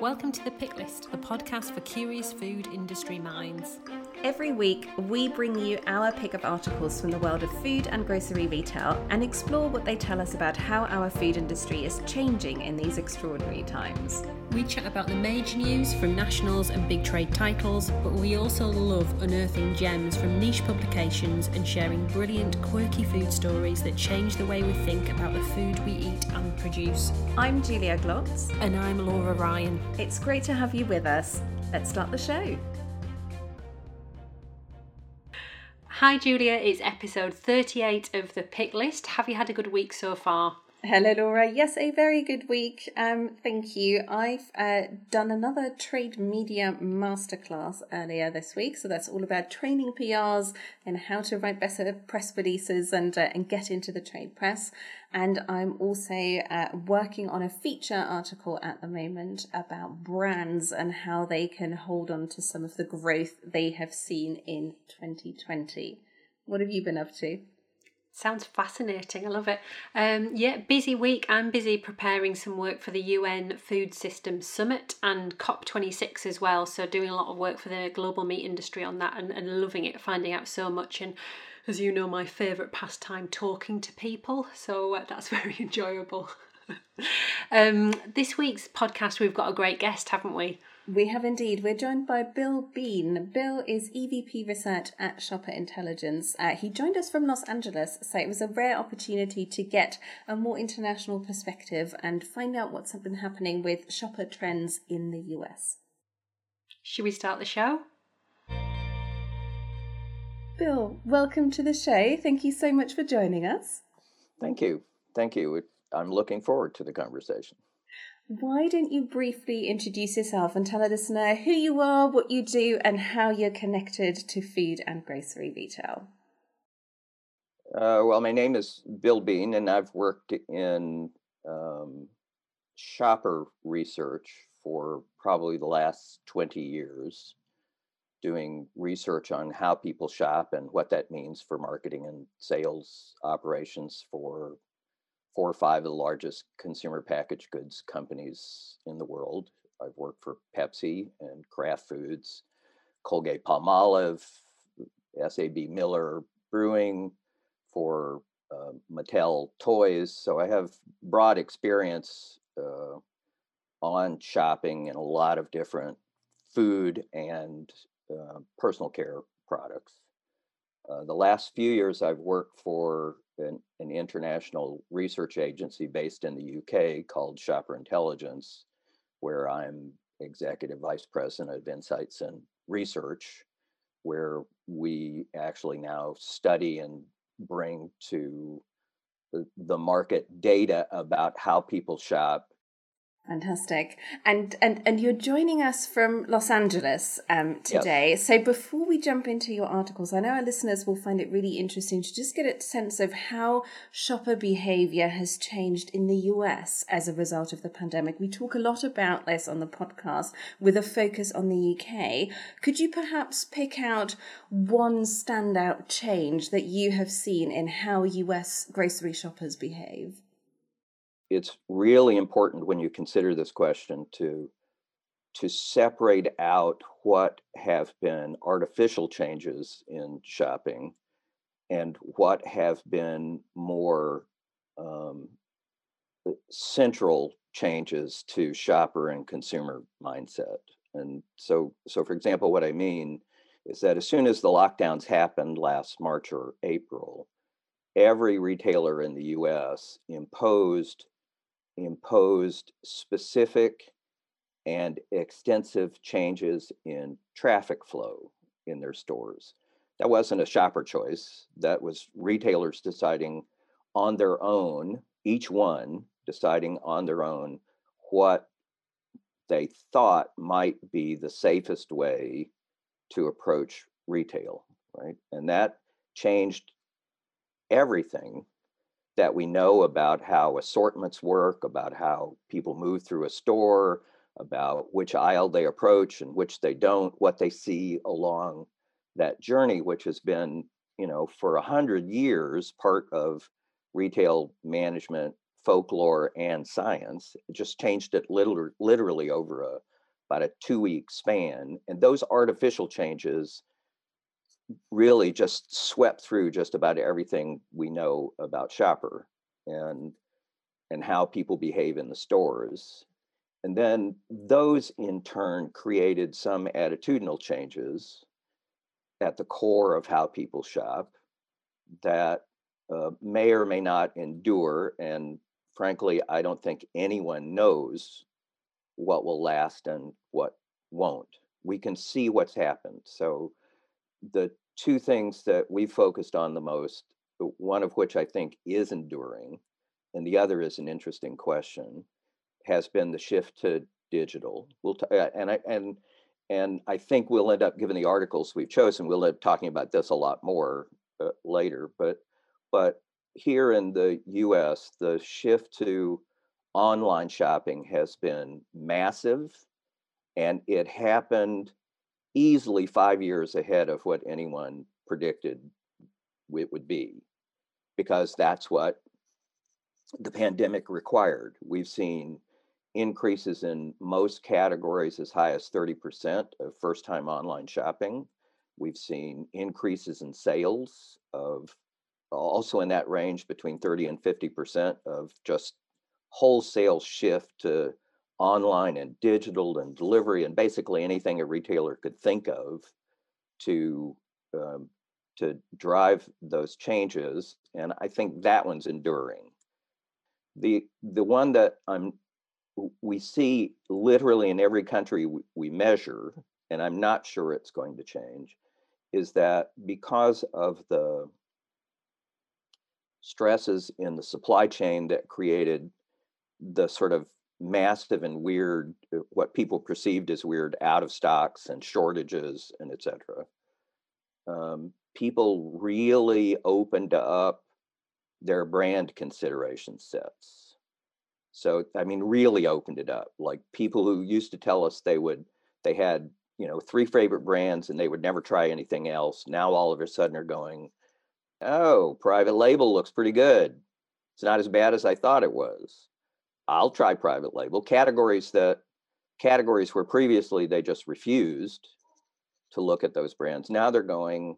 Welcome to The Pick List, the podcast for curious food industry minds. Every week, we bring you our pick of articles from the world of food and grocery retail and explore what they tell us about how our food industry is changing in these extraordinary times. We chat about the major news from nationals and big trade titles, but we also love unearthing gems from niche publications and sharing brilliant, quirky food stories that change the way we think about the food we eat and produce. I'm Julia Glotz. And I'm Laura Ryan. It's great to have you with us. Let's start the show. Hi, Julia. It's episode 38 of the pick list. Have you had a good week so far? Hello, Laura. Yes, a very good week. Um, thank you. I've uh, done another trade media masterclass earlier this week, so that's all about training PRs and how to write better press releases and uh, and get into the trade press. And I'm also uh, working on a feature article at the moment about brands and how they can hold on to some of the growth they have seen in 2020. What have you been up to? Sounds fascinating. I love it. Um, yeah, busy week. I'm busy preparing some work for the UN Food Systems Summit and COP26 as well. So, doing a lot of work for the global meat industry on that and, and loving it, finding out so much. And as you know, my favourite pastime talking to people. So, uh, that's very enjoyable. um, this week's podcast, we've got a great guest, haven't we? We have indeed. We're joined by Bill Bean. Bill is EVP Research at Shopper Intelligence. Uh, he joined us from Los Angeles, so it was a rare opportunity to get a more international perspective and find out what's been happening with shopper trends in the US. Should we start the show? Bill, welcome to the show. Thank you so much for joining us. Thank you. Thank you. I'm looking forward to the conversation. Why don't you briefly introduce yourself and tell a listener who you are, what you do, and how you're connected to food and grocery retail? Uh, well, my name is Bill Bean, and I've worked in um, shopper research for probably the last 20 years, doing research on how people shop and what that means for marketing and sales operations for four or five of the largest consumer packaged goods companies in the world. I've worked for Pepsi and Kraft Foods, Colgate Palmolive, SAB Miller Brewing, for uh, Mattel Toys. So I have broad experience uh, on shopping in a lot of different food and uh, personal care products. Uh, the last few years, I've worked for an, an, international research agency based in the UK called Shopper Intelligence, where I'm executive vice president of insights and research, where we actually now study and bring to the, the market data about how people shop Fantastic. And and and you're joining us from Los Angeles um, today. Yes. So before we jump into your articles, I know our listeners will find it really interesting to just get a sense of how shopper behavior has changed in the US as a result of the pandemic. We talk a lot about this on the podcast with a focus on the UK. Could you perhaps pick out one standout change that you have seen in how US grocery shoppers behave? It's really important when you consider this question to to separate out what have been artificial changes in shopping and what have been more um, uh, central changes to shopper and consumer mindset. And so so for example what i mean is that as soon as the lockdowns happened last march or april every retailer in the us imposed imposed specific and extensive changes in traffic flow in their stores. That wasn't a shopper choice, that was retailers deciding on their own, each one deciding on their own what they thought might be the safest way to approach retail, right? And that changed everything that we know about how assortments work, about how people move through a store, about which aisle they approach and which they don't, what they see along that journey, which has been, you know, for a hundred years part of retail management folklore and science. It just changed it literally, literally over a about a two week span. And those artificial changes really just swept through just about everything we know about shopper and and how people behave in the stores. And then those in turn created some attitudinal changes at the core of how people shop that uh, may or may not endure. And frankly, I don't think anyone knows what will last and what won't. We can see what's happened. So, the two things that we focused on the most, one of which I think is enduring, and the other is an interesting question, has been the shift to digital. We'll t- uh, and I and and I think we'll end up, given the articles we've chosen, we'll end up talking about this a lot more uh, later. But but here in the U.S., the shift to online shopping has been massive, and it happened easily five years ahead of what anyone predicted it would be, because that's what the pandemic required. We've seen increases in most categories as high as 30% of first time online shopping. We've seen increases in sales of also in that range between 30 and 50% of just wholesale shift to online and digital and delivery and basically anything a retailer could think of to um, to drive those changes and i think that one's enduring. The the one that i'm we see literally in every country we, we measure and i'm not sure it's going to change is that because of the stresses in the supply chain that created the sort of massive and weird uh, what people perceived as weird out of stocks and shortages and etc um, people really opened up their brand consideration sets. So i mean really opened it up. Like people who used to tell us they would they had you know three favorite brands and they would never try anything else now all of a sudden are going oh private label looks pretty good. It's not as bad as i thought it was I'll try private label categories that categories where previously they just refused to look at those brands. Now they're going,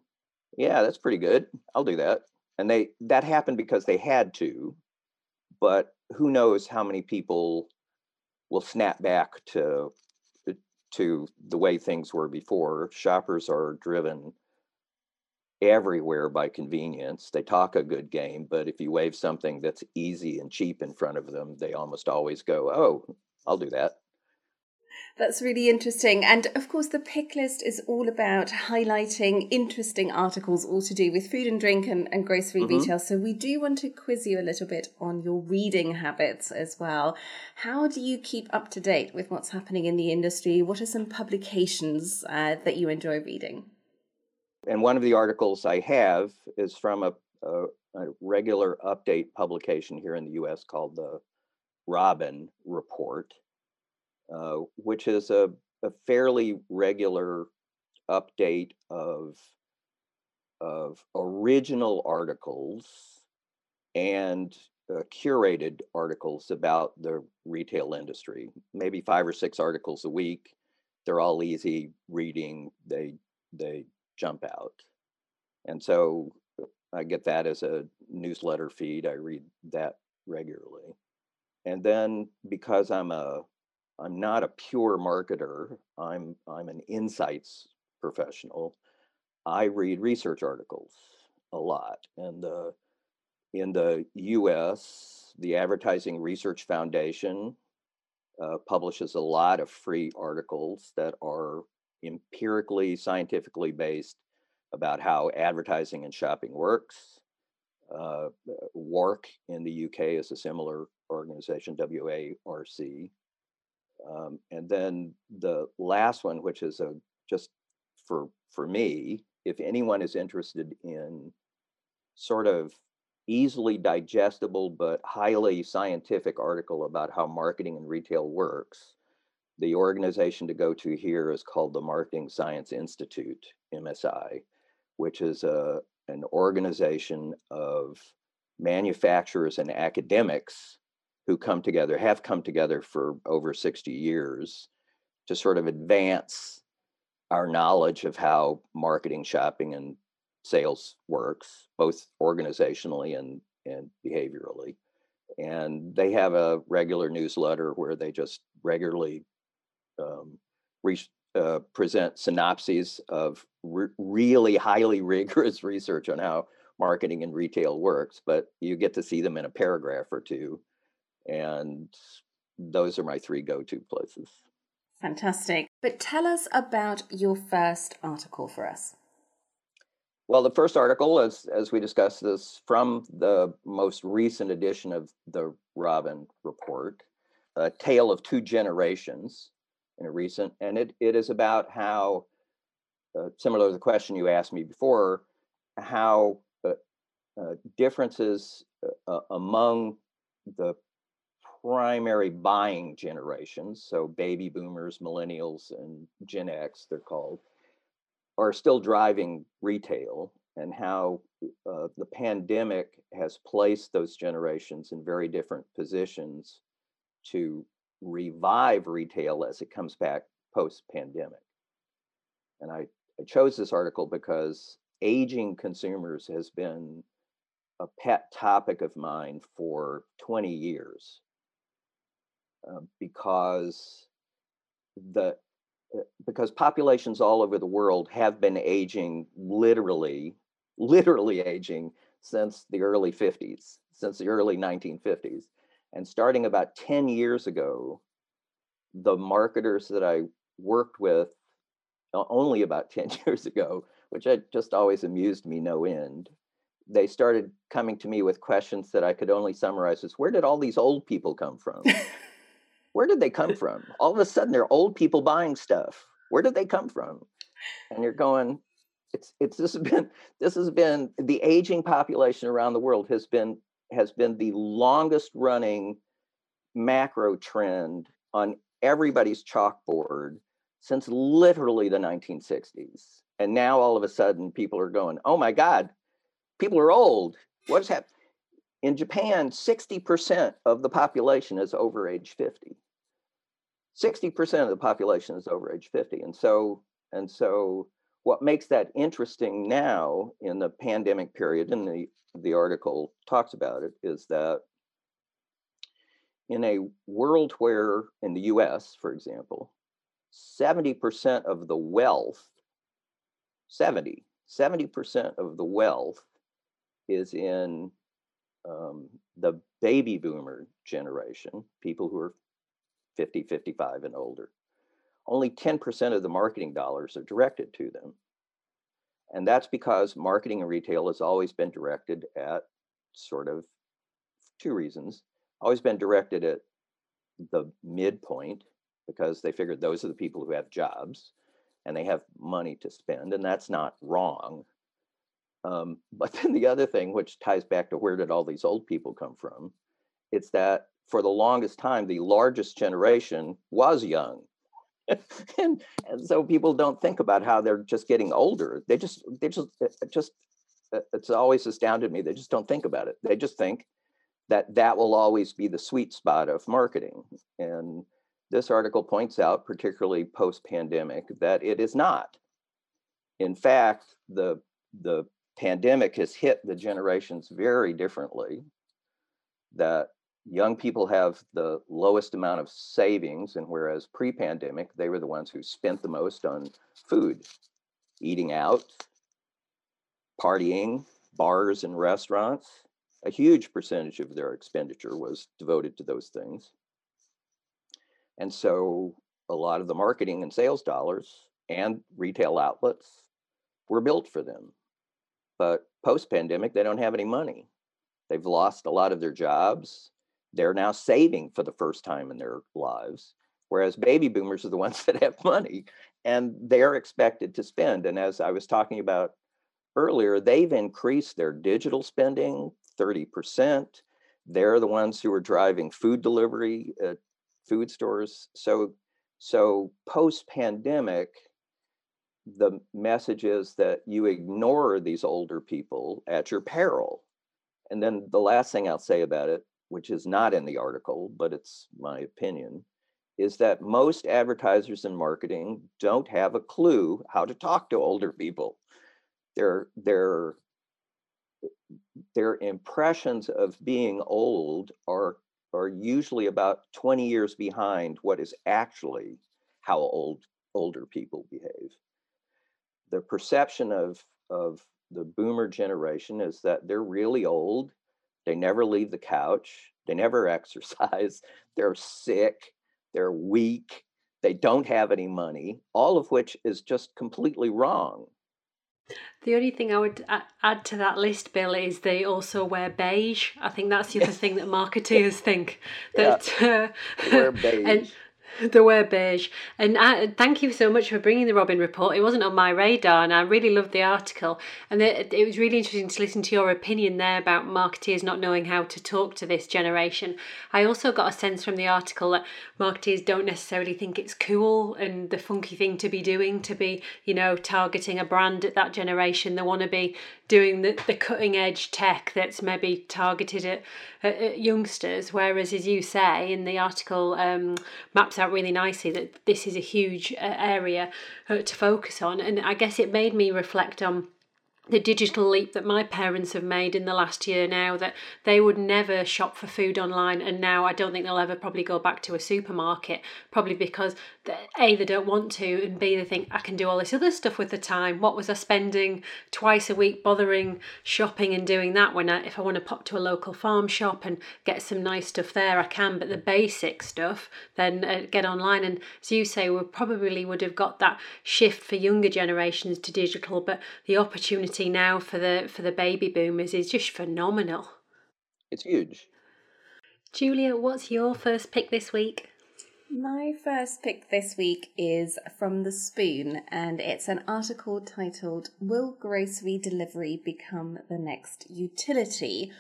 yeah, that's pretty good. I'll do that. And they that happened because they had to, but who knows how many people will snap back to to the way things were before. Shoppers are driven everywhere by convenience. They talk a good game, but if you wave something that's easy and cheap in front of them, they almost always go, "Oh, I'll do that." That's really interesting. And of course, the pick list is all about highlighting interesting articles all to do with food and drink and, and grocery mm-hmm. retail. So, we do want to quiz you a little bit on your reading habits as well. How do you keep up to date with what's happening in the industry? What are some publications uh, that you enjoy reading? And one of the articles I have is from a, a, a regular update publication here in the US called the Robin Report, uh, which is a, a fairly regular update of, of original articles and uh, curated articles about the retail industry, maybe five or six articles a week. They're all easy reading. They they jump out. And so uh, I get that as a newsletter feed. I read that regularly. And then because I'm a I'm not a pure marketer, I'm I'm an insights professional. I read research articles a lot. And the in the US, the Advertising Research Foundation uh, publishes a lot of free articles that are empirically, scientifically based about how advertising and shopping works. Uh, WARC in the UK is a similar organization, WARC. Um, and then the last one, which is a just for for me, if anyone is interested in sort of easily digestible but highly scientific article about how marketing and retail works, the organization to go to here is called the Marketing Science Institute, MSI, which is a, an organization of manufacturers and academics who come together, have come together for over 60 years to sort of advance our knowledge of how marketing, shopping, and sales works, both organizationally and, and behaviorally. And they have a regular newsletter where they just regularly um, re- uh, present synopses of re- really highly rigorous research on how marketing and retail works, but you get to see them in a paragraph or two. And those are my three go to places. Fantastic. But tell us about your first article for us. Well, the first article, as as we discussed, is from the most recent edition of the Robin Report, a tale of two generations in a recent, and it, it is about how, uh, similar to the question you asked me before, how uh, uh, differences uh, among the primary buying generations, so baby boomers, millennials, and Gen X, they're called, are still driving retail and how uh, the pandemic has placed those generations in very different positions to revive retail as it comes back post pandemic. And I, I chose this article because aging consumers has been a pet topic of mine for 20 years uh, because the uh, because populations all over the world have been aging literally literally aging since the early 50s since the early 1950s and starting about 10 years ago the marketers that i worked with only about 10 years ago which had just always amused me no end they started coming to me with questions that i could only summarize as where did all these old people come from where did they come from? All of a sudden, they're old people buying stuff. Where did they come from? And you're going, it's it's this has been this has been the aging population around the world has been has been the longest running macro trend on everybody's chalkboard since literally the 1960s. And now all of a sudden people are going, oh my God, people are old. What's happening? In Japan, 60% of the population is over age 50. 60% of the population is over age 50. And so, and so what makes that interesting now in the pandemic period, and the, the article talks about it, is that in a world where, in the US, for example, 70% of the wealth, 70, 70% of the wealth is in um, the baby boomer generation, people who are 50, 55 and older. Only 10% of the marketing dollars are directed to them. And that's because marketing and retail has always been directed at sort of two reasons. Always been directed at the midpoint because they figured those are the people who have jobs and they have money to spend, and that's not wrong. Um, but then the other thing, which ties back to where did all these old people come from, it's that for the longest time, the largest generation was young. and, and so people don't think about how they're just getting older. They just, they just, it just, uh, it's always astounded me. They just don't think about it. They just think that that will always be the sweet spot of marketing. And this article points out, particularly post pandemic, that it is not. In fact, the, the pandemic has hit the generations very differently. That young people have the lowest amount of savings, and whereas pre pandemic, they were the ones who spent the most on food, eating out, partying, bars, and restaurants. A huge percentage of their expenditure was devoted to those things. And so a lot of the marketing and sales dollars and retail outlets were built for them. But post pandemic, they don't have any money. They've lost a lot of their jobs they're now saving for the first time in their lives whereas baby boomers are the ones that have money and they're expected to spend and as i was talking about earlier they've increased their digital spending 30% they're the ones who are driving food delivery at food stores. So so post pandemic the message is that you ignore these older people at your peril. And then the last thing i'll say about it which is not in the article, but it's my opinion, is that most advertisers in marketing don't have a clue how to talk to older people. Their their their impressions of being old are are usually about 20 years behind what is actually how old older people behave. The perception of of the boomer generation is that they're really old, they never leave the couch, they never exercise, they're sick, they're weak, they don't have any money, all of which is just completely wrong. The only thing I would add to that list, Bill, is they also wear beige. I think that's the other thing that marketeers think that yeah. uh, wear beige. and the wear beige. And I, thank you so much for bringing the Robin report. It wasn't on my radar, and I really loved the article. And it, it was really interesting to listen to your opinion there about marketeers not knowing how to talk to this generation. I also got a sense from the article that marketeers don't necessarily think it's cool and the funky thing to be doing to be, you know, targeting a brand at that generation. They want to be doing the, the cutting edge tech that's maybe targeted at, at, at youngsters. Whereas, as you say in the article, um, maps out really nicely that this is a huge uh, area uh, to focus on. And I guess it made me reflect on the digital leap that my parents have made in the last year now that they would never shop for food online and now I don't think they'll ever probably go back to a supermarket probably because a they don't want to and b they think I can do all this other stuff with the time. What was I spending twice a week bothering shopping and doing that when I, if I want to pop to a local farm shop and get some nice stuff there I can. But the basic stuff then uh, get online and as you say we probably would have got that shift for younger generations to digital but the opportunity now for the for the baby boomers is just phenomenal. It's huge. Julia, what's your first pick this week? My first pick this week is from The Spoon, and it's an article titled Will Grocery Delivery Become the Next Utility?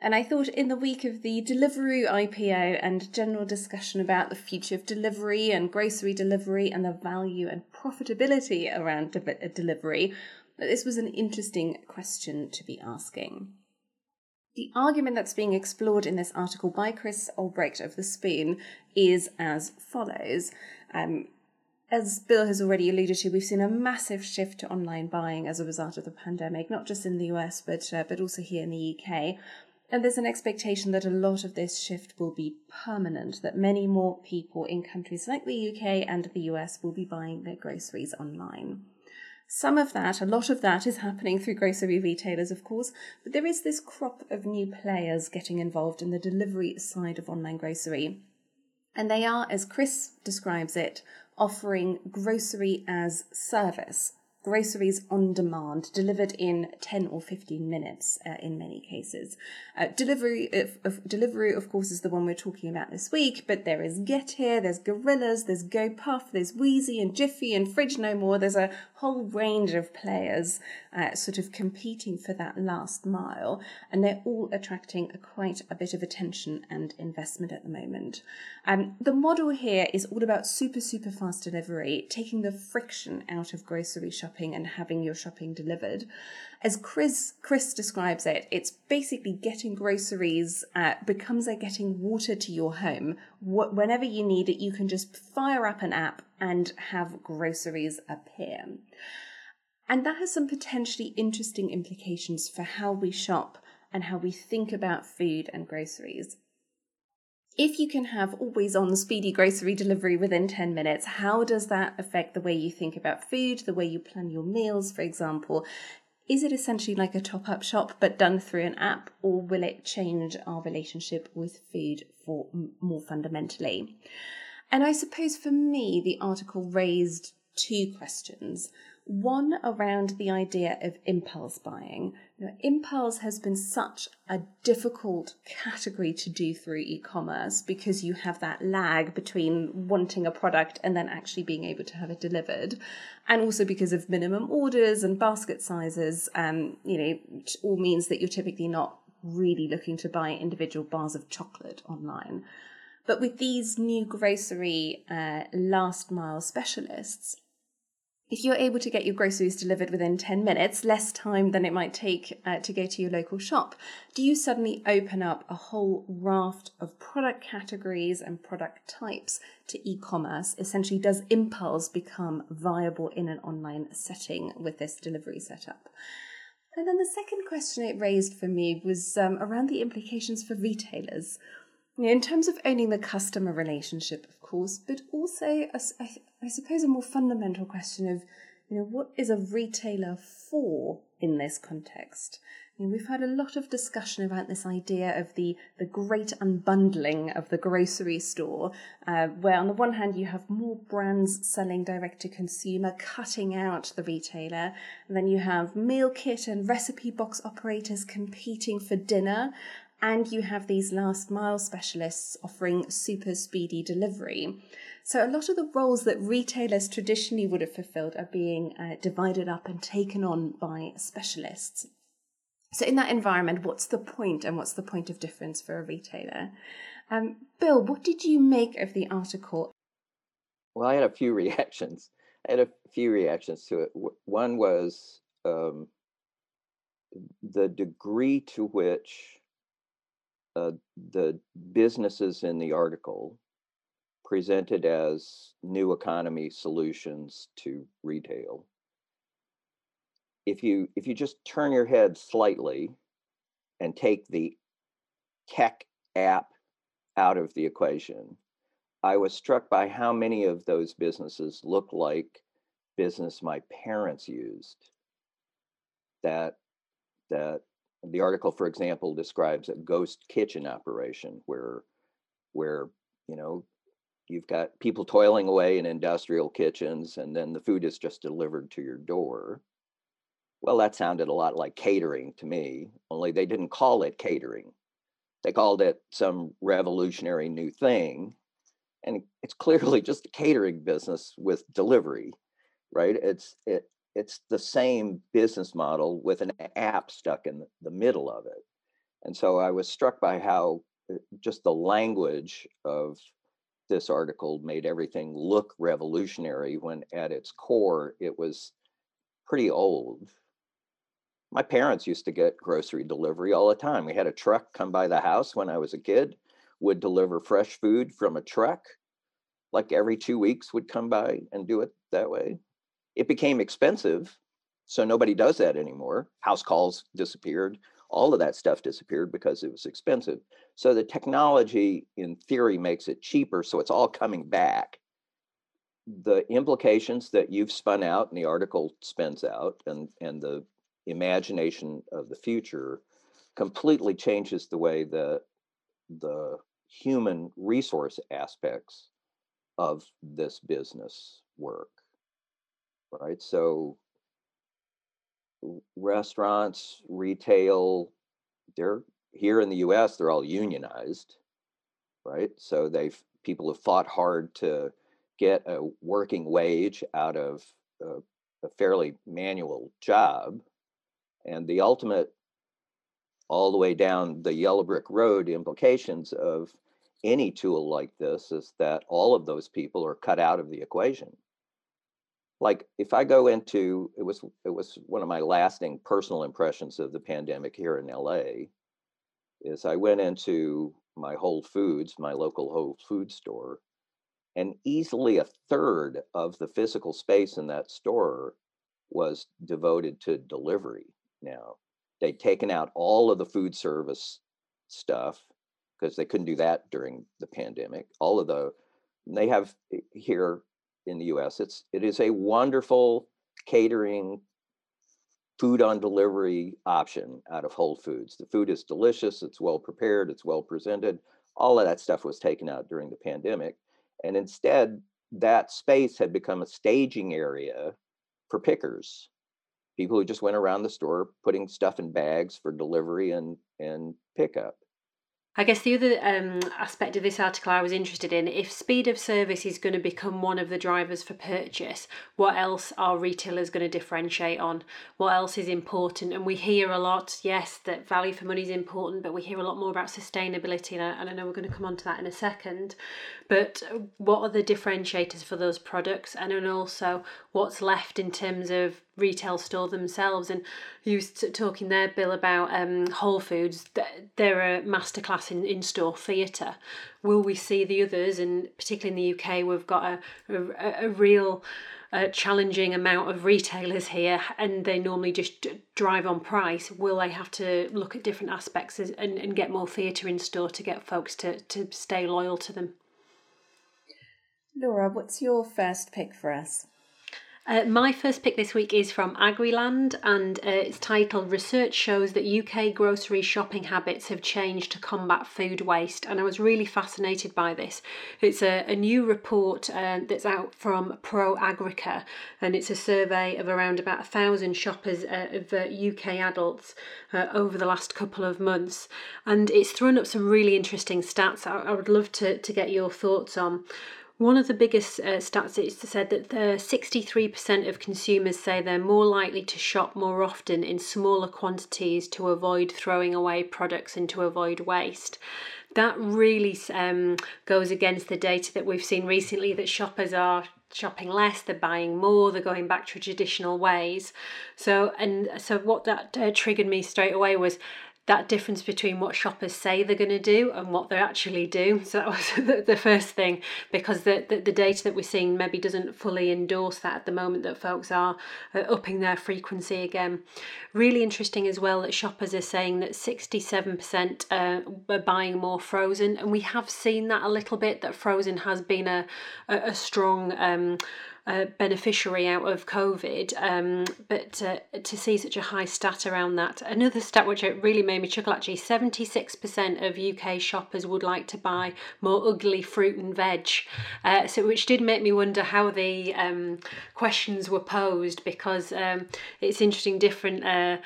And I thought in the week of the Deliveroo IPO and general discussion about the future of delivery and grocery delivery and the value and profitability around de- delivery, that this was an interesting question to be asking. The argument that's being explored in this article by Chris Albrecht of The Spoon is as follows. Um, as Bill has already alluded to, we've seen a massive shift to online buying as a result of the pandemic, not just in the US, but, uh, but also here in the UK. And there's an expectation that a lot of this shift will be permanent, that many more people in countries like the UK and the US will be buying their groceries online. Some of that, a lot of that is happening through grocery retailers, of course, but there is this crop of new players getting involved in the delivery side of online grocery. And they are, as Chris describes it, offering grocery as service groceries on demand, delivered in 10 or 15 minutes uh, in many cases. Uh, delivery, of, of, Deliveroo, of course, is the one we're talking about this week, but there is Getir, there's Gorillas, there's GoPuff, there's Weezy and Jiffy and Fridge No More. There's a whole range of players uh, sort of competing for that last mile, and they're all attracting a, quite a bit of attention and investment at the moment. Um, the model here is all about super, super fast delivery, taking the friction out of grocery shopping and having your shopping delivered. As Chris, Chris describes it, it's basically getting groceries uh, becomes like getting water to your home. Wh- whenever you need it, you can just fire up an app and have groceries appear. And that has some potentially interesting implications for how we shop and how we think about food and groceries. If you can have always on speedy grocery delivery within 10 minutes, how does that affect the way you think about food, the way you plan your meals, for example? Is it essentially like a top up shop but done through an app, or will it change our relationship with food for more fundamentally? And I suppose for me, the article raised two questions. One around the idea of impulse buying. Now, impulse has been such a difficult category to do through e commerce because you have that lag between wanting a product and then actually being able to have it delivered. And also because of minimum orders and basket sizes, um, you know, all means that you're typically not really looking to buy individual bars of chocolate online. But with these new grocery uh, last mile specialists, if you're able to get your groceries delivered within 10 minutes, less time than it might take uh, to go to your local shop, do you suddenly open up a whole raft of product categories and product types to e commerce? Essentially, does impulse become viable in an online setting with this delivery setup? And then the second question it raised for me was um, around the implications for retailers in terms of owning the customer relationship, of course, but also, I, I suppose, a more fundamental question of, you know, what is a retailer for in this context? I mean, we've had a lot of discussion about this idea of the, the great unbundling of the grocery store, uh, where on the one hand you have more brands selling direct to consumer, cutting out the retailer, and then you have meal kit and recipe box operators competing for dinner, and you have these last mile specialists offering super speedy delivery. So, a lot of the roles that retailers traditionally would have fulfilled are being uh, divided up and taken on by specialists. So, in that environment, what's the point and what's the point of difference for a retailer? Um, Bill, what did you make of the article? Well, I had a few reactions. I had a few reactions to it. One was um, the degree to which uh, the businesses in the article presented as new economy solutions to retail. If you if you just turn your head slightly and take the tech app out of the equation, I was struck by how many of those businesses look like business my parents used. That that the article, for example, describes a ghost kitchen operation where, where you know, you've got people toiling away in industrial kitchens, and then the food is just delivered to your door. Well, that sounded a lot like catering to me, only they didn't call it catering. They called it some revolutionary new thing. And it's clearly just a catering business with delivery, right? It's it it's the same business model with an app stuck in the middle of it. And so I was struck by how uh, just the language of this article made everything look revolutionary when at its core it was pretty old. My parents used to get grocery delivery all the time. We had a truck come by the house when I was a kid, would deliver fresh food from a truck, like every two weeks would come by and do it that way. It became expensive, so nobody does that anymore. House calls disappeared. All of that stuff disappeared because it was expensive. So the technology, in theory, makes it cheaper. So it's all coming back. The implications that you've spun out and the article spins out, and, and the imagination of the future completely changes the way the the human resource aspects of this business work right? So restaurants, retail, they're here in the US, they're all unionized, right? So they've people have fought hard to get a working wage out of a, a fairly manual job. And the ultimate, all the way down the yellow brick road implications of any tool like this is that all of those people are cut out of the equation like if I go into it was it was one of my lasting personal impressions of the pandemic here in LA is I went into my Whole Foods, my local Whole Food store, and easily a third of the physical space in that store was devoted to delivery now. They'd taken out all of the food service stuff because they couldn't do that during the pandemic. All of the they have eh, here in the US. It's it is a wonderful catering food on delivery option out of Whole Foods. The food is delicious, it's well prepared, it's well presented. All of that stuff was taken out during the pandemic. And instead, that space had become a staging area for pickers, people who just went around the store putting stuff in bags for delivery and, and pickup. I guess the other um, aspect of this article I was interested in if speed of service is going to become one of the drivers for purchase, what else are retailers going to differentiate on? What else is important? And we hear a lot, yes, that value for money is important, but we hear a lot more about sustainability, and I, and I know we're going to come on to that in a second. But what are the differentiators for those products? And then also what's left in terms of retail store themselves? And was talking there, Bill, about um, Whole Foods. They're a masterclass in in store theatre. Will we see the others? And particularly in the UK, we've got a a, a real uh, challenging amount of retailers here, and they normally just drive on price. Will they have to look at different aspects and, and get more theatre in store to get folks to, to stay loyal to them? Laura, what's your first pick for us? Uh, my first pick this week is from Agriland and uh, it's titled Research Shows that UK Grocery Shopping Habits Have Changed to Combat Food Waste. And I was really fascinated by this. It's a, a new report uh, that's out from Proagrica and it's a survey of around about a thousand shoppers uh, of UK uh, adults uh, over the last couple of months. And it's thrown up some really interesting stats I, I would love to, to get your thoughts on. One of the biggest uh, stats is said that the 63% of consumers say they're more likely to shop more often in smaller quantities to avoid throwing away products and to avoid waste. That really um, goes against the data that we've seen recently that shoppers are shopping less, they're buying more, they're going back to traditional ways. So, and so what that uh, triggered me straight away was that difference between what shoppers say they're going to do and what they actually do. So that was the, first thing because the, the, the, data that we're seeing maybe doesn't fully endorse that at the moment that folks are uh, upping their frequency again. Really interesting as well that shoppers are saying that 67% uh, are buying more frozen and we have seen that a little bit that frozen has been a, a, a strong um, beneficiary out of COVID, um, but uh, to see such a high stat around that. Another stat which really made me chuckle actually 76% of UK shoppers would like to buy more ugly fruit and veg. Uh, so, which did make me wonder how the um, questions were posed because um, it's interesting, different uh,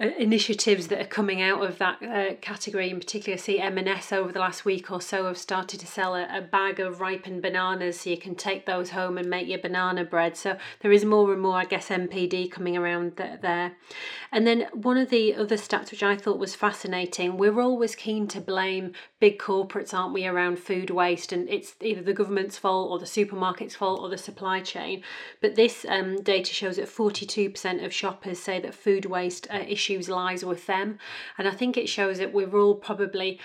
initiatives that are coming out of that uh, category in particular I see m&s over the last week or so have started to sell a, a, bag of ripened bananas so you can take those home and make your banana bread. So there is more and more i guess npd coming around th- there. And then one of the other stats which i thought was fascinating we're always keen to blame big corporates aren't we around food waste? And it's either the government's fault or the supermarket's fault or the supply chain. But this um, data shows that 42% of shoppers say that food waste uh, lies with them. And I think it shows that we're all probably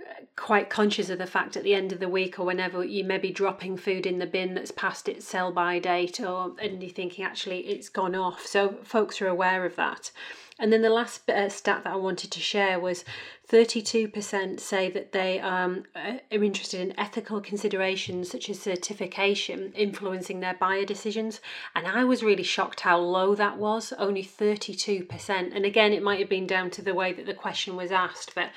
uh, quite conscious of the fact at the end of the week or whenever you may be dropping food in the bin that's past its sell by date or and you're thinking actually it's gone off so folks are aware of that and then the last uh, stat that I wanted to share was 32% say that they um, are interested in ethical considerations such as certification influencing their buyer decisions. And I was really shocked how low that was, only 32%. And again, it might have been down to the way that the question was asked, but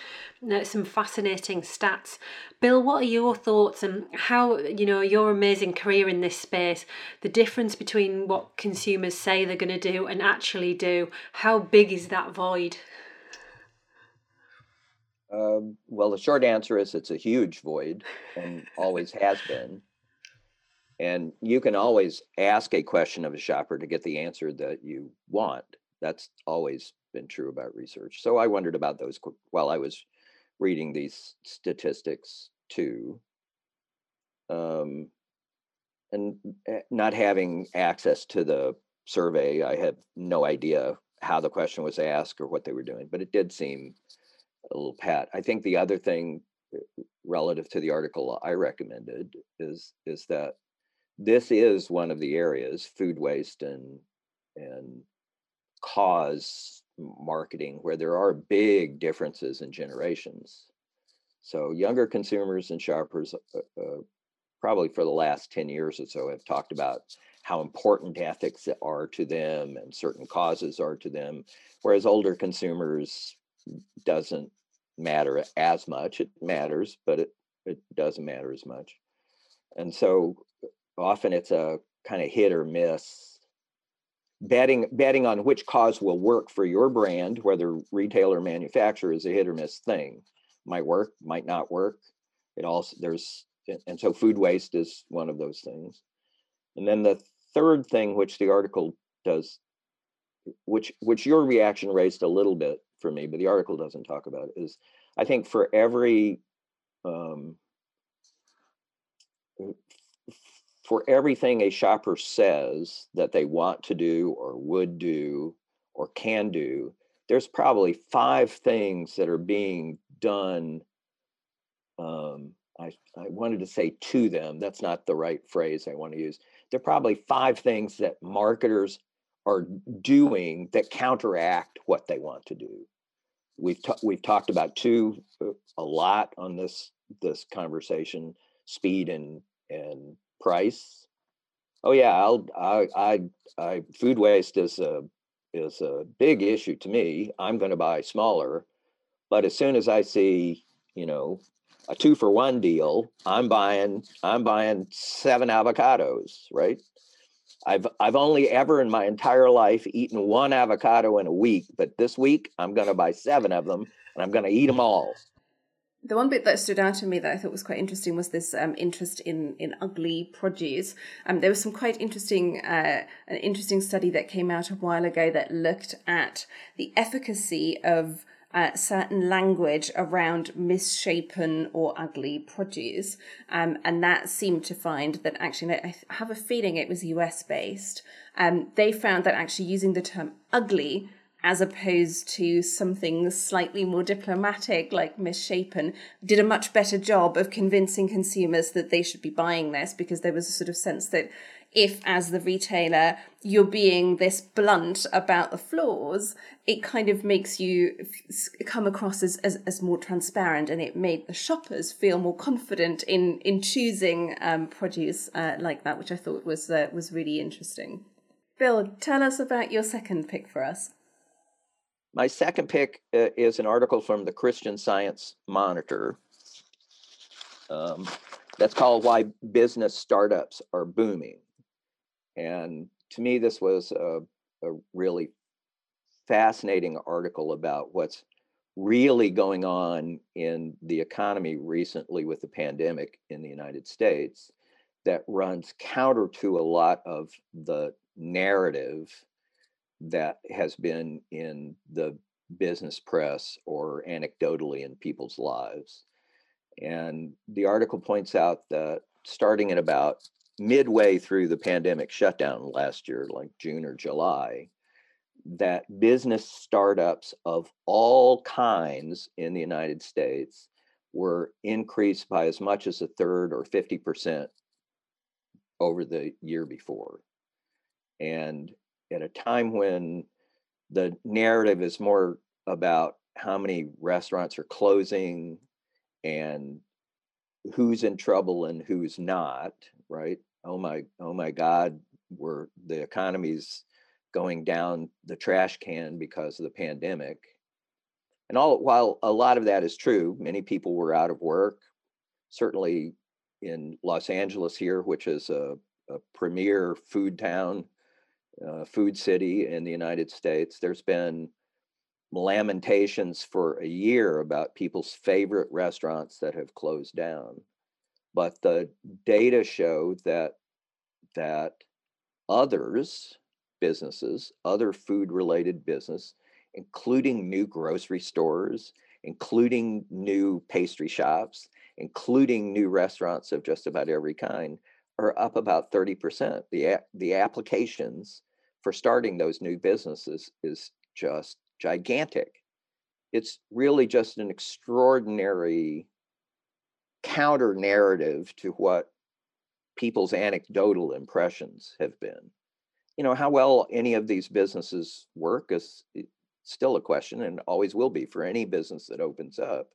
uh, some fascinating stats. Bill, what are your thoughts and how, you know, your amazing career in this space, the difference between what consumers say they're going to do and actually do, how big is that void? Um, well, the short answer is it's a huge void and always has been. And you can always ask a question of a shopper to get the answer that you want. That's always been true about research. So I wondered about those while I was reading these statistics too. Um, and eh, not having access to the survey, I had no idea how the question was asked or what they were doing, but it did seem a little pat. I think the other thing uh, relative to the article I recommended is is that this is one of the areas food waste and and cause marketing where there are big differences in generations. So younger consumers and shoppers uh, uh, probably for the last 10 years or so have talked about how important ethics are to them and certain causes are to them whereas older consumers doesn't matter as much. It matters, but it, it doesn't matter as much. And so often it's a kind of hit or miss. Betting betting on which cause will work for your brand, whether retail or manufacturer, is a hit or miss thing. might work, might not work. It also there's and so food waste is one of those things. And then the third thing, which the article does, which which your reaction raised a little bit for me, but the article doesn't talk about, is I think for every um, for everything a shopper says that they want to do or would do or can do, there's probably five things that are being done. Um, I, I wanted to say to them, that's not the right phrase I want to use. There are probably five things that marketers are doing that counteract what they want to do. We've ta- we've talked about two uh, a lot on this this conversation: speed and and price. Oh yeah, I'll I I, I food waste is a is a big issue to me. I'm going to buy smaller, but as soon as I see you know a two for one deal, I'm buying I'm buying seven avocados, right? I've I've only ever in my entire life eaten one avocado in a week, but this week I'm going to buy seven of them and I'm going to eat them all. The one bit that stood out to me that I thought was quite interesting was this um, interest in in ugly produce. Um, there was some quite interesting uh, an interesting study that came out a while ago that looked at the efficacy of uh, certain language around misshapen or ugly produce. Um, and that seemed to find that actually, I have a feeling it was US based. Um, they found that actually using the term ugly as opposed to something slightly more diplomatic like misshapen did a much better job of convincing consumers that they should be buying this because there was a sort of sense that if as the retailer you're being this blunt about the flaws it kind of makes you come across as, as, as more transparent and it made the shoppers feel more confident in in choosing um, produce uh, like that which i thought was uh, was really interesting. Bill tell us about your second pick for us. My second pick uh, is an article from the christian science monitor. Um, that's called why business startups are booming and to me, this was a, a really fascinating article about what's really going on in the economy recently with the pandemic in the United States that runs counter to a lot of the narrative that has been in the business press or anecdotally in people's lives. And the article points out that starting at about midway through the pandemic shutdown last year, like June or July, that business startups of all kinds in the United States were increased by as much as a third or 50% over the year before. And at a time when the narrative is more about how many restaurants are closing and who's in trouble and who's not, right? Oh my, oh my God, we're the economy's going down the trash can because of the pandemic. And all while a lot of that is true, many people were out of work. Certainly in Los Angeles here, which is a, a premier food town, uh, food city in the United States, there's been lamentations for a year about people's favorite restaurants that have closed down. But the data show that that others businesses other food related business including new grocery stores including new pastry shops including new restaurants of just about every kind are up about 30% the the applications for starting those new businesses is just gigantic it's really just an extraordinary counter narrative to what people's anecdotal impressions have been. You know, how well any of these businesses work is still a question and always will be for any business that opens up.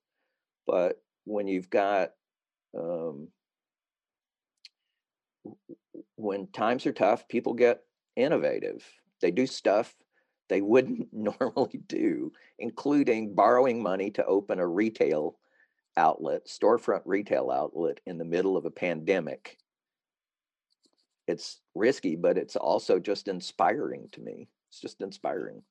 But when you've got, um, when times are tough, people get innovative. They do stuff they wouldn't normally do, including borrowing money to open a retail outlet, storefront retail outlet in the middle of a pandemic. It's risky, but it's also just inspiring to me. It's just inspiring.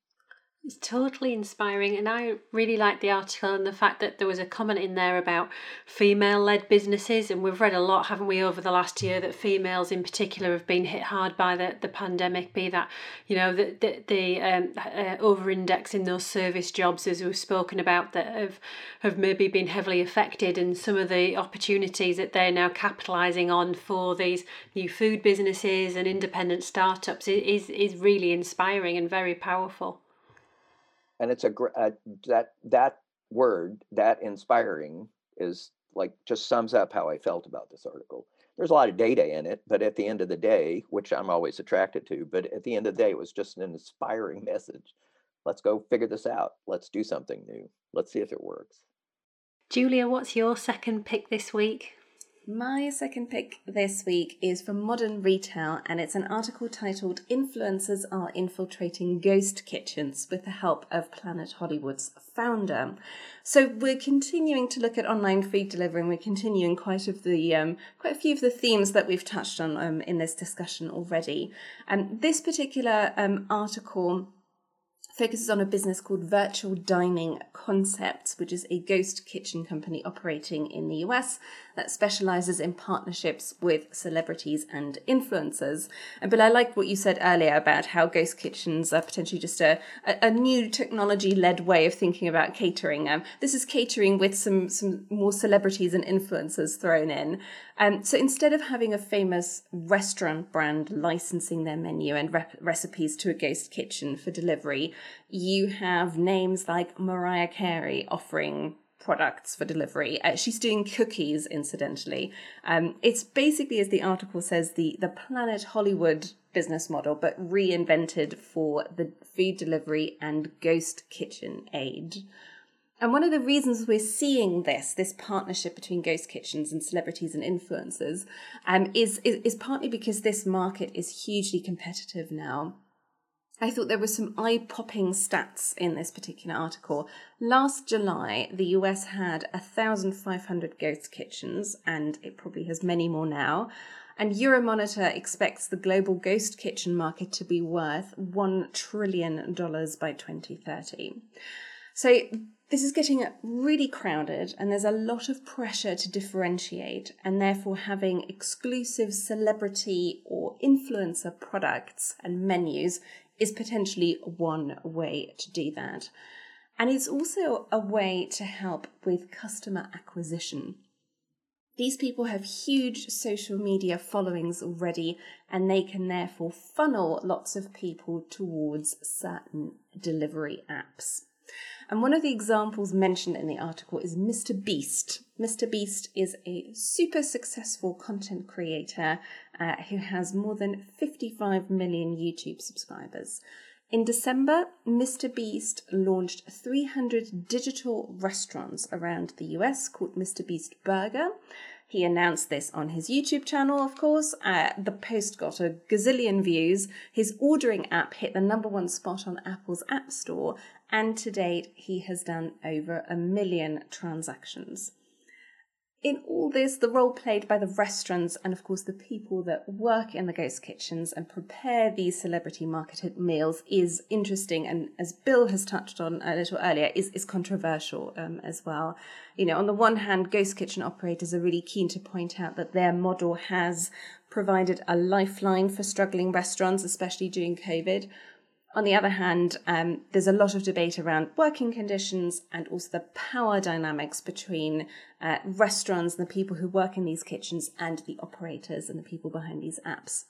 It's totally inspiring, and I really like the article and the fact that there was a comment in there about female led businesses. And we've read a lot, haven't we, over the last year that females in particular have been hit hard by the, the pandemic, be that, you know, the, the, the um, uh, over index in those service jobs, as we've spoken about, that have, have maybe been heavily affected, and some of the opportunities that they're now capitalising on for these new food businesses and independent startups is, is really inspiring and very powerful and it's a uh, that that word that inspiring is like just sums up how I felt about this article. There's a lot of data in it, but at the end of the day, which I'm always attracted to, but at the end of the day, it was just an inspiring message. Let's go figure this out. Let's do something new. Let's see if it works. Julia, what's your second pick this week? My second pick this week is from Modern Retail, and it's an article titled Influencers Are Infiltrating Ghost Kitchens with the Help of Planet Hollywood's founder. So we're continuing to look at online food delivery, and we're continuing quite of the um, quite a few of the themes that we've touched on um, in this discussion already. And um, this particular um, article focuses on a business called Virtual Dining Concepts, which is a ghost kitchen company operating in the US that specializes in partnerships with celebrities and influencers. But I like what you said earlier about how ghost kitchens are potentially just a, a, new technology led way of thinking about catering. Um, this is catering with some, some more celebrities and influencers thrown in. Um, so instead of having a famous restaurant brand licensing their menu and rep- recipes to a ghost kitchen for delivery, you have names like Mariah Carey offering products for delivery. Uh, she's doing cookies, incidentally. Um, it's basically, as the article says, the the Planet Hollywood business model, but reinvented for the food delivery and ghost kitchen aid. And one of the reasons we're seeing this, this partnership between ghost kitchens and celebrities and influencers, um, is, is, is partly because this market is hugely competitive now. I thought there were some eye popping stats in this particular article. Last July, the US had 1,500 ghost kitchens, and it probably has many more now. And Euromonitor expects the global ghost kitchen market to be worth $1 trillion by 2030. So this is getting really crowded, and there's a lot of pressure to differentiate, and therefore having exclusive celebrity or influencer products and menus is potentially one way to do that. And it's also a way to help with customer acquisition. These people have huge social media followings already, and they can therefore funnel lots of people towards certain delivery apps. And one of the examples mentioned in the article is Mr. Beast. Mr. Beast is a super successful content creator uh, who has more than 55 million YouTube subscribers. In December, Mr. Beast launched 300 digital restaurants around the US called Mr. Beast Burger. He announced this on his YouTube channel, of course. Uh, the post got a gazillion views. His ordering app hit the number one spot on Apple's App Store, and to date, he has done over a million transactions. In all this, the role played by the restaurants and, of course, the people that work in the ghost kitchens and prepare these celebrity marketed meals is interesting. And as Bill has touched on a little earlier, is, is controversial um, as well. You know, on the one hand, ghost kitchen operators are really keen to point out that their model has provided a lifeline for struggling restaurants, especially during COVID. On the other hand, um, there's a lot of debate around working conditions and also the power dynamics between uh, restaurants and the people who work in these kitchens and the operators and the people behind these apps.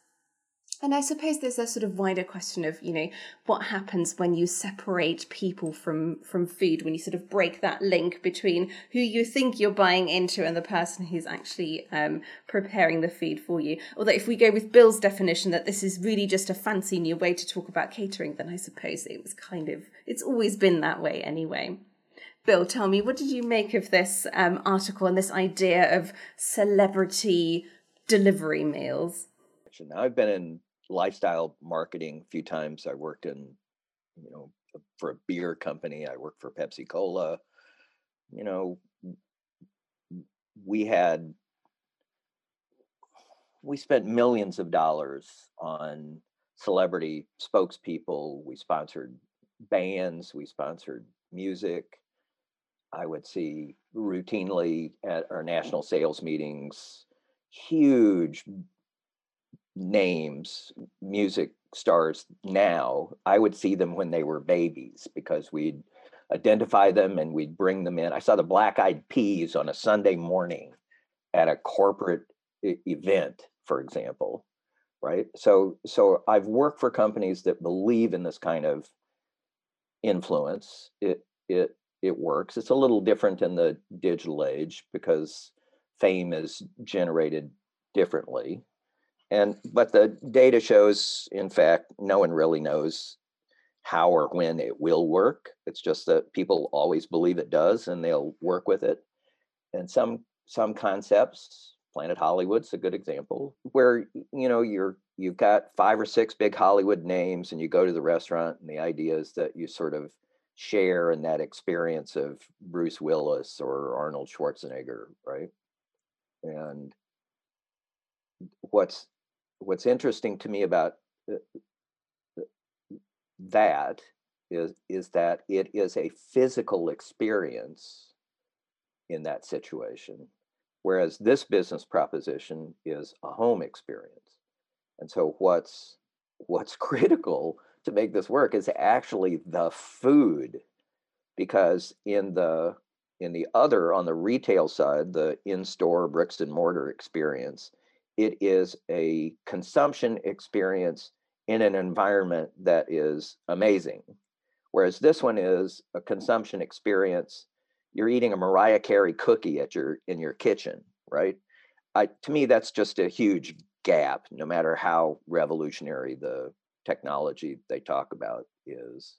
And I suppose there's a sort of wider question of, you know, what happens when you separate people from from food, when you sort of break that link between who you think you're buying into and the person who's actually um, preparing the food for you. Although if we go with Bill's definition that this is really just a fancy new way to talk about catering, then I suppose it was kind of it's always been that way anyway. Bill, tell me, what did you make of this um, article and this idea of celebrity delivery meals? I've been in lifestyle marketing a few times. I worked in, you know, for a beer company. I worked for Pepsi Cola. You know, we had we spent millions of dollars on celebrity spokespeople. We sponsored bands, we sponsored music. I would see routinely at our national sales meetings huge names, music stars now. I would see them when they were babies because we'd identify them and we'd bring them in. I saw the Black Eyed Peas on a Sunday morning at a corporate event, for example, right? So, so I've worked for companies that believe in this kind of influence. It it it works. It's a little different in the digital age because fame is generated differently. And but the data shows, in fact, no one really knows how or when it will work. It's just that people always believe it does and they'll work with it. And some some concepts, Planet Hollywood's a good example, where you know you're you've got five or six big Hollywood names and you go to the restaurant and the idea is that you sort of share in that experience of Bruce Willis or Arnold Schwarzenegger, right? And what's what's interesting to me about uh, uh, that is is that it is a physical experience in that situation whereas this business proposition is a home experience. And so what's what's critical to make this work is actually the food because in the in the other on the retail side the in-store bricks and mortar experience it is a consumption experience in an environment that is amazing. Whereas this one is a consumption experience. You're eating a Mariah Carey cookie at your in your kitchen, right? I, to me, that's just a huge gap, no matter how revolutionary the technology they talk about is.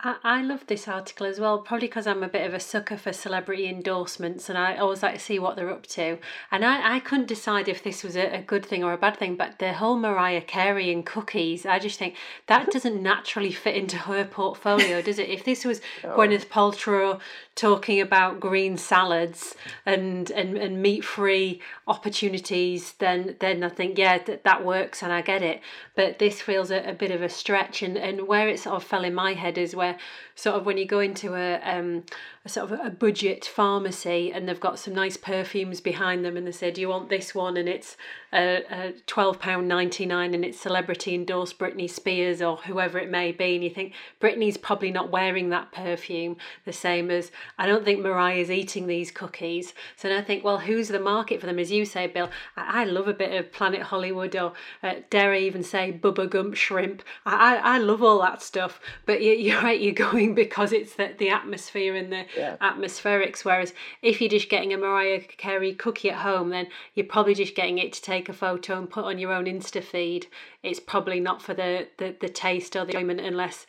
I, I love this article as well, probably because I'm a bit of a sucker for celebrity endorsements and I always like to see what they're up to. And I, I couldn't decide if this was a, a good thing or a bad thing, but the whole Mariah Carey and cookies, I just think that doesn't naturally fit into her portfolio, does it? If this was. Gwyneth Paltrow talking about green salads and, and, and meat free opportunities, then then I think, yeah, that, that works and I get it. But this feels a, a bit of a stretch and, and where it sort of fell in my head is where where sort of when you go into a, um, a sort of a budget pharmacy and they've got some nice perfumes behind them and they say, Do you want this one? And it's a, a £12.99 and it's celebrity endorsed Britney Spears or whoever it may be. And you think Britney's probably not wearing that perfume the same as I don't think Mariah's eating these cookies. So then I think, well, who's the market for them? As you say, Bill, I, I love a bit of Planet Hollywood or uh, dare I even say Bubba Gump shrimp. I, I, I love all that stuff. But you, you're right, you're going because it's the, the atmosphere and the yeah. atmospherics. Whereas if you're just getting a Mariah Carey cookie at home, then you're probably just getting it to take a photo and put on your own Insta feed. It's probably not for the, the, the taste or the enjoyment unless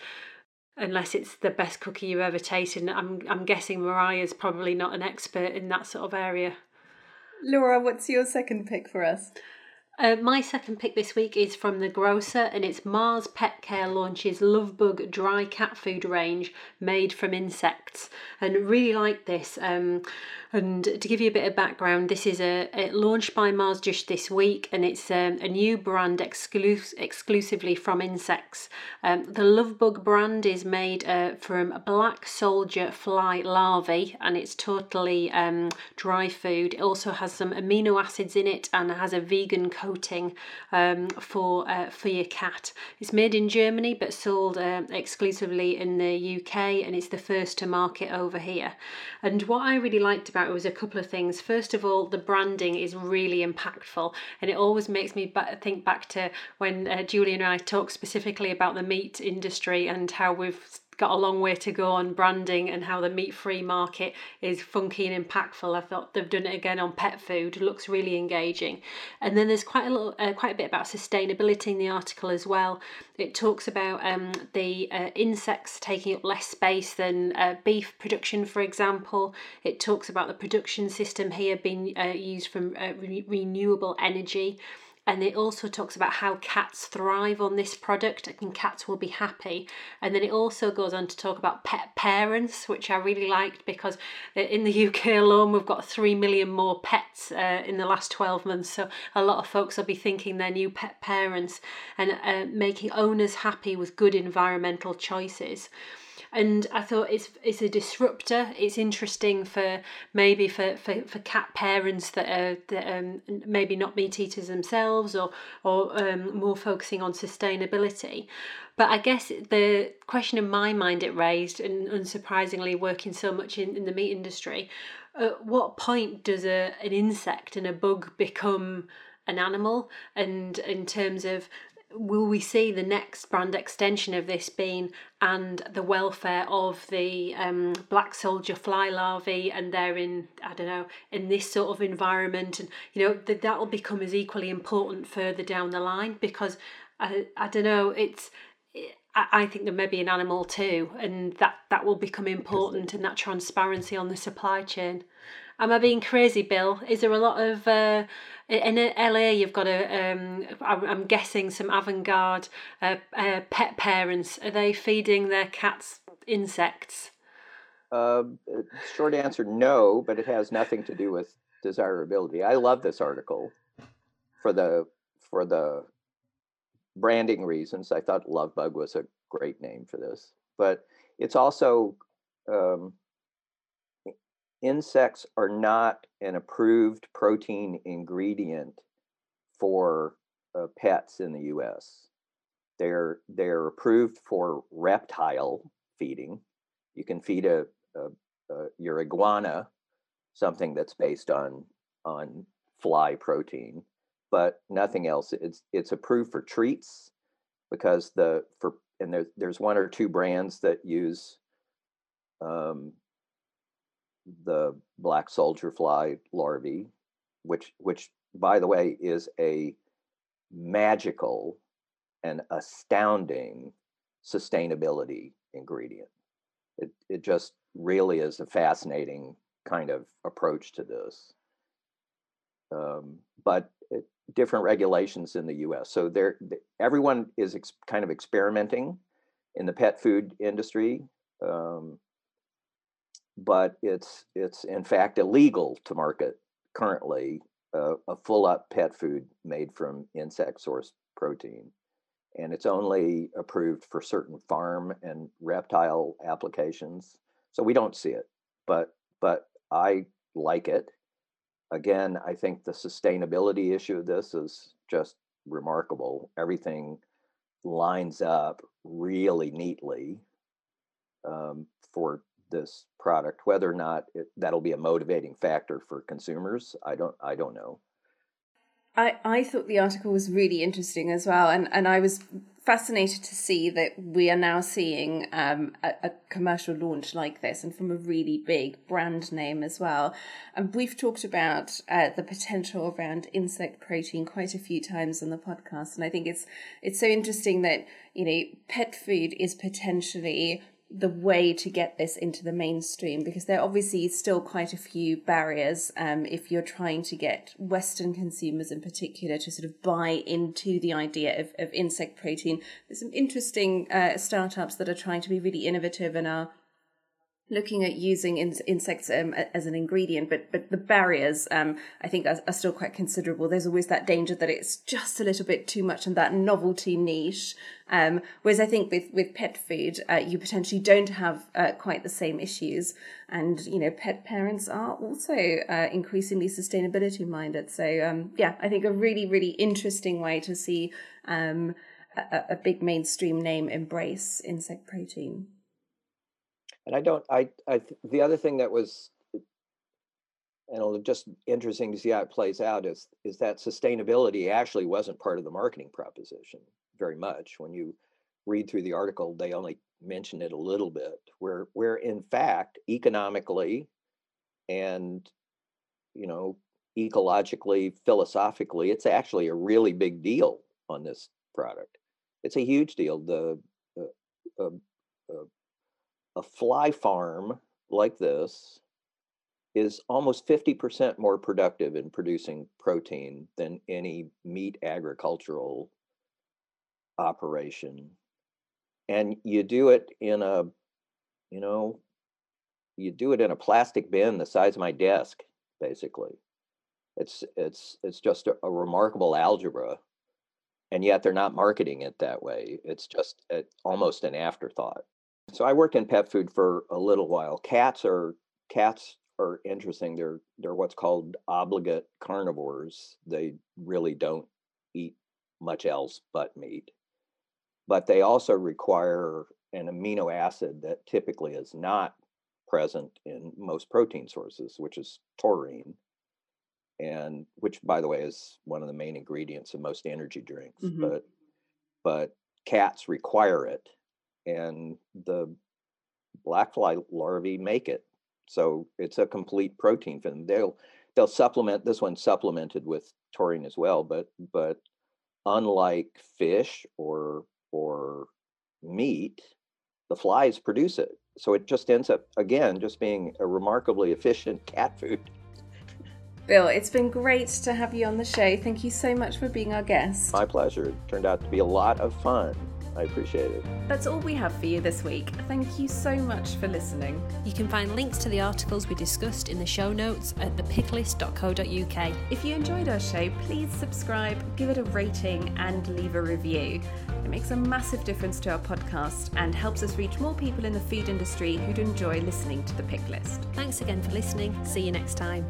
unless it's the best cookie you've ever tasted. I'm I'm guessing Mariah's probably not an expert in that sort of area. Laura, what's your second pick for us? Uh, my second pick this week is from the grocer, and it's Mars Petcare launches Lovebug dry cat food range made from insects, and really like this. Um, and to give you a bit of background, this is a, launched by Mars just this week, and it's um, a new brand exclus- exclusively from insects. Um, the Lovebug brand is made uh, from black soldier fly larvae, and it's totally um, dry food. It also has some amino acids in it, and has a vegan coating um, for uh, for your cat. It's made in Germany, but sold uh, exclusively in the UK, and it's the first to market over here. And what I really liked about it was a couple of things. First of all, the branding is really impactful, and it always makes me think back to when uh, Julia and I talked specifically about the meat industry and how we've got a long way to go on branding and how the meat free market is funky and impactful. I thought they've done it again on pet food. It looks really engaging. And then there's quite a little, uh, quite a bit about sustainability in the article as well. It talks about um, the uh, insects taking up less space than uh, beef production, for example. It talks about the production system here being uh, used from uh, re- renewable energy and it also talks about how cats thrive on this product and cats will be happy. And then it also goes on to talk about pet parents, which I really liked because in the UK alone we've got 3 million more pets uh, in the last 12 months. So a lot of folks will be thinking they're new pet parents and uh, making owners happy with good environmental choices and I thought it's it's a disruptor. It's interesting for maybe for, for, for cat parents that are that, um, maybe not meat eaters themselves or or um, more focusing on sustainability. But I guess the question in my mind it raised, and unsurprisingly, working so much in, in the meat industry, at what point does a an insect and a bug become an animal and in terms of will we see the next brand extension of this being and the welfare of the um, black soldier fly larvae and they're in i don't know in this sort of environment and you know that that'll become as equally important further down the line because i, I don't know it's I think there may be an animal too, and that, that will become important and that transparency on the supply chain. Am I being crazy, Bill? Is there a lot of uh, in LA? You've got a um, I'm guessing some avant-garde uh, uh, pet parents. Are they feeding their cats insects? Uh, short answer, no, but it has nothing to do with desirability. I love this article for the for the branding reasons. I thought Lovebug was a great name for this, but it's also um, insects are not an approved protein ingredient for uh, pets in the U.S. They're they're approved for reptile feeding. You can feed a, a, a your iguana something that's based on on fly protein, but nothing else. It's it's approved for treats because the for and there's there's one or two brands that use um, the black soldier fly larvae, which which by the way is a magical and astounding sustainability ingredient. It it just really is a fascinating kind of approach to this. Um, but it, different regulations in the U.S. So there, everyone is ex- kind of experimenting in the pet food industry. Um, but it's it's in fact illegal to market currently uh, a full up pet food made from insect source protein. And it's only approved for certain farm and reptile applications so we don't see it but but i like it. Again i think the sustainability issue of this is just remarkable. Everything lines up really neatly um, for this product whether or not it, that'll be a motivating factor for consumers i don't i don't know I, I thought the article was really interesting as well, and, and I was fascinated to see that we are now seeing um, a, a, commercial launch like this, and from a really big brand name as well. And we've talked about uh, the potential around insect protein quite a few times on the podcast, and I think it's it's so interesting that you know pet food is potentially the way to get this into the mainstream because there are obviously still quite a few barriers um, if you're trying to get Western consumers in particular to sort of buy into the idea of, of insect protein. There's some interesting uh, startups that are trying to be really innovative and are looking at using in, insects um, as an ingredient, but but the barriers um, I think are, are, still quite considerable. There's always that danger that it's just a little bit too much in that novelty niche. Um, whereas I think with with pet food, uh, you potentially don't have uh, quite the same issues, and you know pet parents are also uh, increasingly sustainability minded. So um, yeah, I think a really really interesting way to see um, a, a big mainstream name embrace insect protein and I don't. I. I. The other thing that was, and it'll just interesting to see how it plays out is is that sustainability actually wasn't part of the marketing proposition very much. When you read through the article, they only mention it a little bit. Where where in fact economically, and you know ecologically, philosophically, it's actually a really big deal on this product. It's a huge deal. The uh, uh, uh, a fly farm like this is almost 50% more productive in producing protein than any meat agricultural operation. And you do it in a, you know, you do it in a plastic bin the size of my desk, basically. It's it's it's just a, a remarkable algebra, and yet they're not marketing it that way. It's just a, almost an afterthought. So I worked in pet food for a little while. Cats are cats are interesting. They're they're what's called obligate carnivores. They really don't eat much else but meat. But they also require an amino acid that typically is not present in most protein sources, which is taurine, and which, by the way, is one of the main ingredients in most energy drinks. Mm-hmm. But but cats require it, and the black fly larvae make it. So it's a complete protein for them. They'll they'll supplement this one supplemented with taurine as well, but but unlike fish or or meat, the flies produce it. So it just ends up again just being a remarkably efficient cat food. Bill, it's been great to have you on the show. Thank you so much for being our guest. My pleasure. It turned out to be a lot of fun. I appreciate it. That's all we have for you this week. Thank you so much for listening. You can find links to the articles we discussed in the show notes at thepicklist.co.uk. If you enjoyed our show, please subscribe, give it a rating, and leave a review. It makes a massive difference to our podcast and helps us reach more people in the food industry who'd enjoy listening to the Pick List. Thanks again for listening. See you next time.